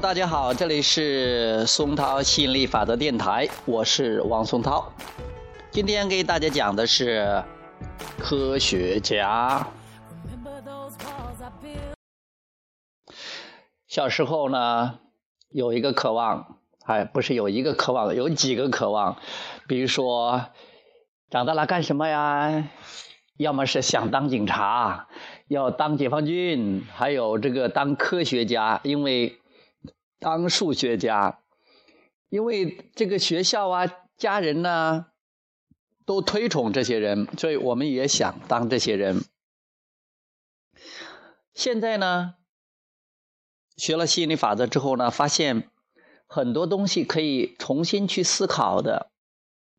大家好，这里是松涛吸引力法则电台，我是王松涛。今天给大家讲的是科学家。小时候呢，有一个渴望，哎，不是有一个渴望，有几个渴望。比如说，长大了干什么呀？要么是想当警察，要当解放军，还有这个当科学家，因为当数学家，因为这个学校啊，家人呢。都推崇这些人，所以我们也想当这些人。现在呢，学了吸引力法则之后呢，发现很多东西可以重新去思考的，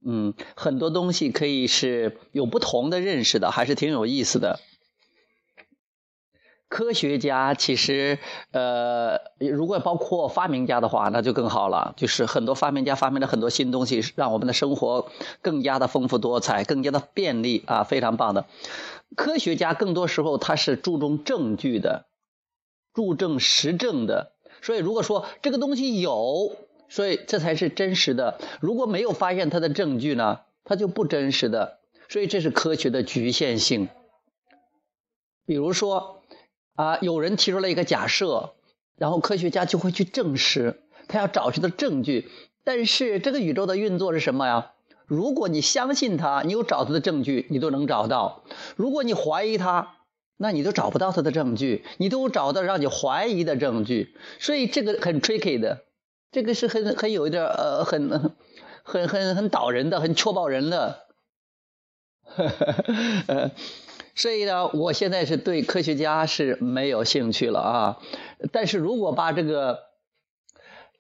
嗯，很多东西可以是有不同的认识的，还是挺有意思的。科学家其实，呃，如果包括发明家的话，那就更好了。就是很多发明家发明了很多新东西，让我们的生活更加的丰富多彩，更加的便利啊，非常棒的。科学家更多时候他是注重证据的，注重实证的。所以如果说这个东西有，所以这才是真实的。如果没有发现它的证据呢，它就不真实的。所以这是科学的局限性。比如说。啊，有人提出了一个假设，然后科学家就会去证实，他要找出的证据。但是这个宇宙的运作是什么呀？如果你相信他，你有找他的证据，你都能找到；如果你怀疑他，那你都找不到他的证据，你都找到让你怀疑的证据。所以这个很 tricky 的，这个是很很有一点呃，很很很很导人的，很戳爆人的。呃。所以呢，我现在是对科学家是没有兴趣了啊。但是如果把这个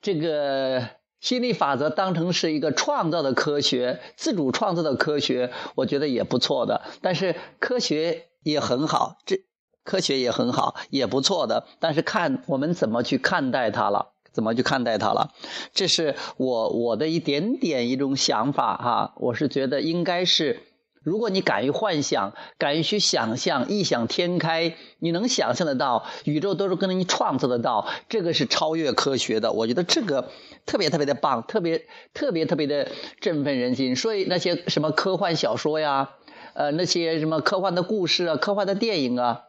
这个心理法则当成是一个创造的科学、自主创造的科学，我觉得也不错的。但是科学也很好，这科学也很好，也不错的。但是看我们怎么去看待它了，怎么去看待它了，这是我我的一点点一种想法哈。我是觉得应该是。如果你敢于幻想，敢于去想象，异想天开，你能想象得到宇宙都是跟着你创造得到，这个是超越科学的。我觉得这个特别特别的棒，特别特别特别的振奋人心。所以那些什么科幻小说呀，呃，那些什么科幻的故事啊，科幻的电影啊，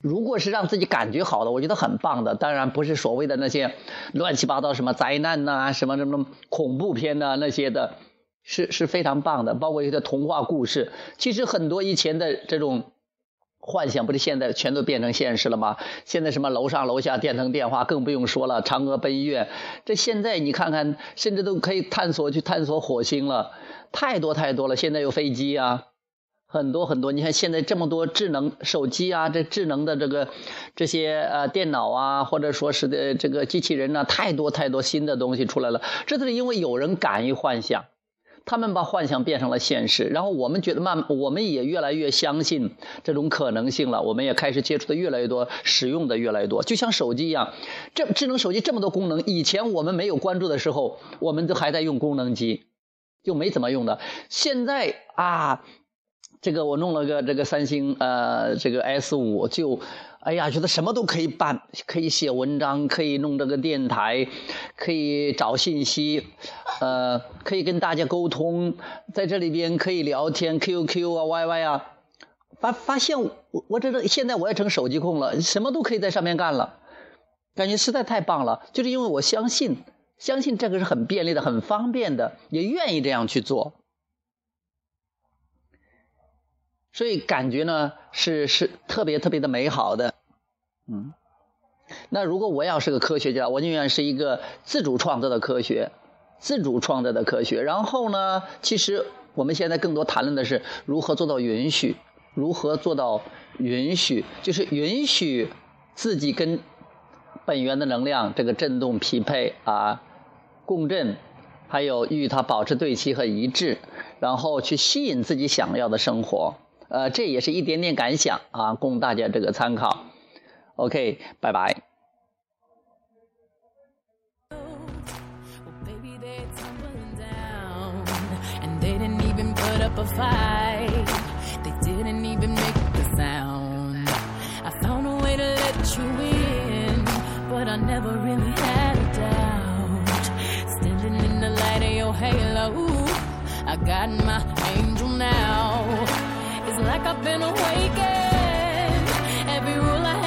如果是让自己感觉好的，我觉得很棒的。当然不是所谓的那些乱七八糟什么灾难呐，什么什么恐怖片呐那些的。是是非常棒的，包括一些童话故事。其实很多以前的这种幻想，不是现在全都变成现实了吗？现在什么楼上楼下电灯电话更不用说了，嫦娥奔月，这现在你看看，甚至都可以探索去探索火星了，太多太多了。现在有飞机啊，很多很多。你看现在这么多智能手机啊，这智能的这个这些呃电脑啊，或者说是的这个机器人呢，太多太多新的东西出来了。这都是因为有人敢于幻想。他们把幻想变成了现实，然后我们觉得慢，我们也越来越相信这种可能性了。我们也开始接触的越来越多，使用的越来越多。就像手机一样，这智能手机这么多功能，以前我们没有关注的时候，我们都还在用功能机，就没怎么用的。现在啊，这个我弄了个这个三星呃这个 S 五就。哎呀，觉得什么都可以办，可以写文章，可以弄这个电台，可以找信息，呃，可以跟大家沟通，在这里边可以聊天，QQ 啊，YY 啊，发发现我我这个现在我也成手机控了，什么都可以在上面干了，感觉实在太棒了。就是因为我相信，相信这个是很便利的，很方便的，也愿意这样去做。所以感觉呢是是特别特别的美好的，嗯，那如果我要是个科学家，我宁愿是一个自主创造的科学，自主创造的科学。然后呢，其实我们现在更多谈论的是如何做到允许，如何做到允许，就是允许自己跟本源的能量这个振动匹配啊，共振，还有与它保持对齐和一致，然后去吸引自己想要的生活。呃，这也是一点点感想啊，供大家这个参考。OK，拜拜。Like I've been awakened. Every rule I